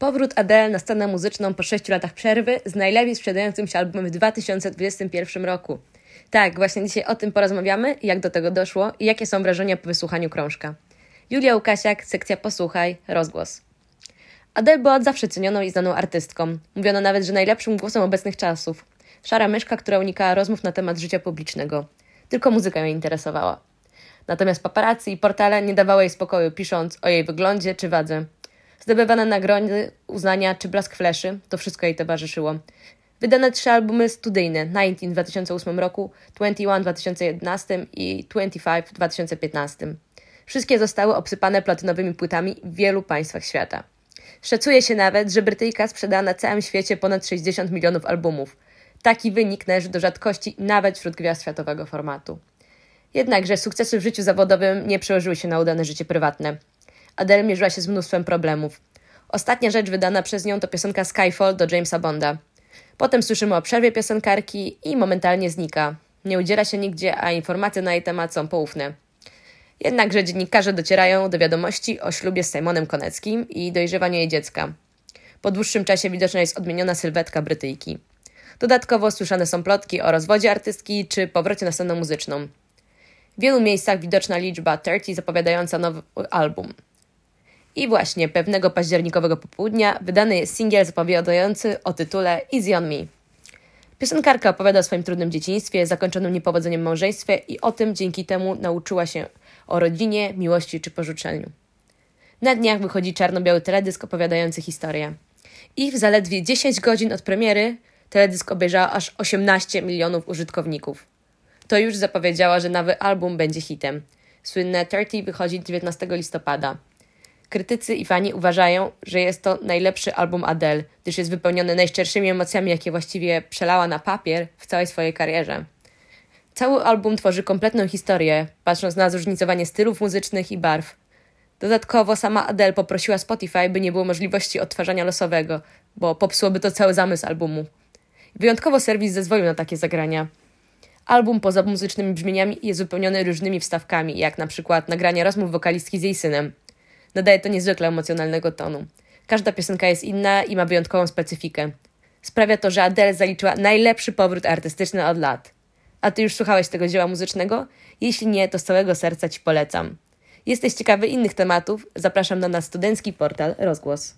Powrót Adele na scenę muzyczną po sześciu latach przerwy z najlepiej sprzedającym się albumem w 2021 roku. Tak, właśnie dzisiaj o tym porozmawiamy, jak do tego doszło i jakie są wrażenia po wysłuchaniu krążka. Julia Łukasiak, sekcja Posłuchaj, rozgłos. Adele była od zawsze cenioną i znaną artystką. Mówiono nawet, że najlepszym głosem obecnych czasów. Szara myszka, która unikała rozmów na temat życia publicznego. Tylko muzyka ją interesowała. Natomiast paparazzi i portale nie dawały jej spokoju, pisząc o jej wyglądzie czy wadze. Zdobywane nagrody, uznania czy blask fleszy, to wszystko jej towarzyszyło. Wydane trzy albumy studyjne, 19 w 2008 roku, 21 w 2011 i 25 w 2015. Wszystkie zostały obsypane platynowymi płytami w wielu państwach świata. Szacuje się nawet, że Brytyjka sprzedała na całym świecie ponad 60 milionów albumów. Taki wynik należy do rzadkości nawet wśród gwiazd światowego formatu. Jednakże sukcesy w życiu zawodowym nie przełożyły się na udane życie prywatne. Adele mierzyła się z mnóstwem problemów. Ostatnia rzecz wydana przez nią to piosenka Skyfall do Jamesa Bonda. Potem słyszymy o przerwie piosenkarki i momentalnie znika. Nie udziela się nigdzie, a informacje na jej temat są poufne. Jednakże dziennikarze docierają do wiadomości o ślubie z Simonem Koneckim i dojrzewaniu jej dziecka. Po dłuższym czasie widoczna jest odmieniona sylwetka Brytyjki. Dodatkowo słyszane są plotki o rozwodzie artystki czy powrocie na scenę muzyczną. W wielu miejscach widoczna liczba 30 zapowiadająca nowy album. I właśnie pewnego październikowego popołudnia wydany jest singiel zapowiadający o tytule Easy on Me. Piosenkarka opowiada o swoim trudnym dzieciństwie, zakończonym niepowodzeniem małżeństwie i o tym dzięki temu nauczyła się o rodzinie, miłości czy porzuceniu. Na dniach wychodzi czarno-biały teledysk opowiadający historię. I w zaledwie 10 godzin od premiery teledysk obejrzała aż 18 milionów użytkowników. To już zapowiedziała, że nowy album będzie hitem. Słynne 30 wychodzi 19 listopada. Krytycy i fani uważają, że jest to najlepszy album Adele, gdyż jest wypełniony najszczerszymi emocjami, jakie właściwie przelała na papier w całej swojej karierze. Cały album tworzy kompletną historię, patrząc na zróżnicowanie stylów muzycznych i barw. Dodatkowo sama Adele poprosiła Spotify, by nie było możliwości odtwarzania losowego, bo popsułoby to cały zamysł albumu. Wyjątkowo serwis zezwolił na takie zagrania. Album poza muzycznymi brzmieniami jest wypełniony różnymi wstawkami, jak na przykład nagrania rozmów wokalistki z jej synem. Nadaje to niezwykle emocjonalnego tonu. Każda piosenka jest inna i ma wyjątkową specyfikę. Sprawia to, że Adele zaliczyła najlepszy powrót artystyczny od lat. A ty już słuchałeś tego dzieła muzycznego? Jeśli nie, to z całego serca ci polecam. Jesteś ciekawy innych tematów? Zapraszam na nasz studencki portal Rozgłos.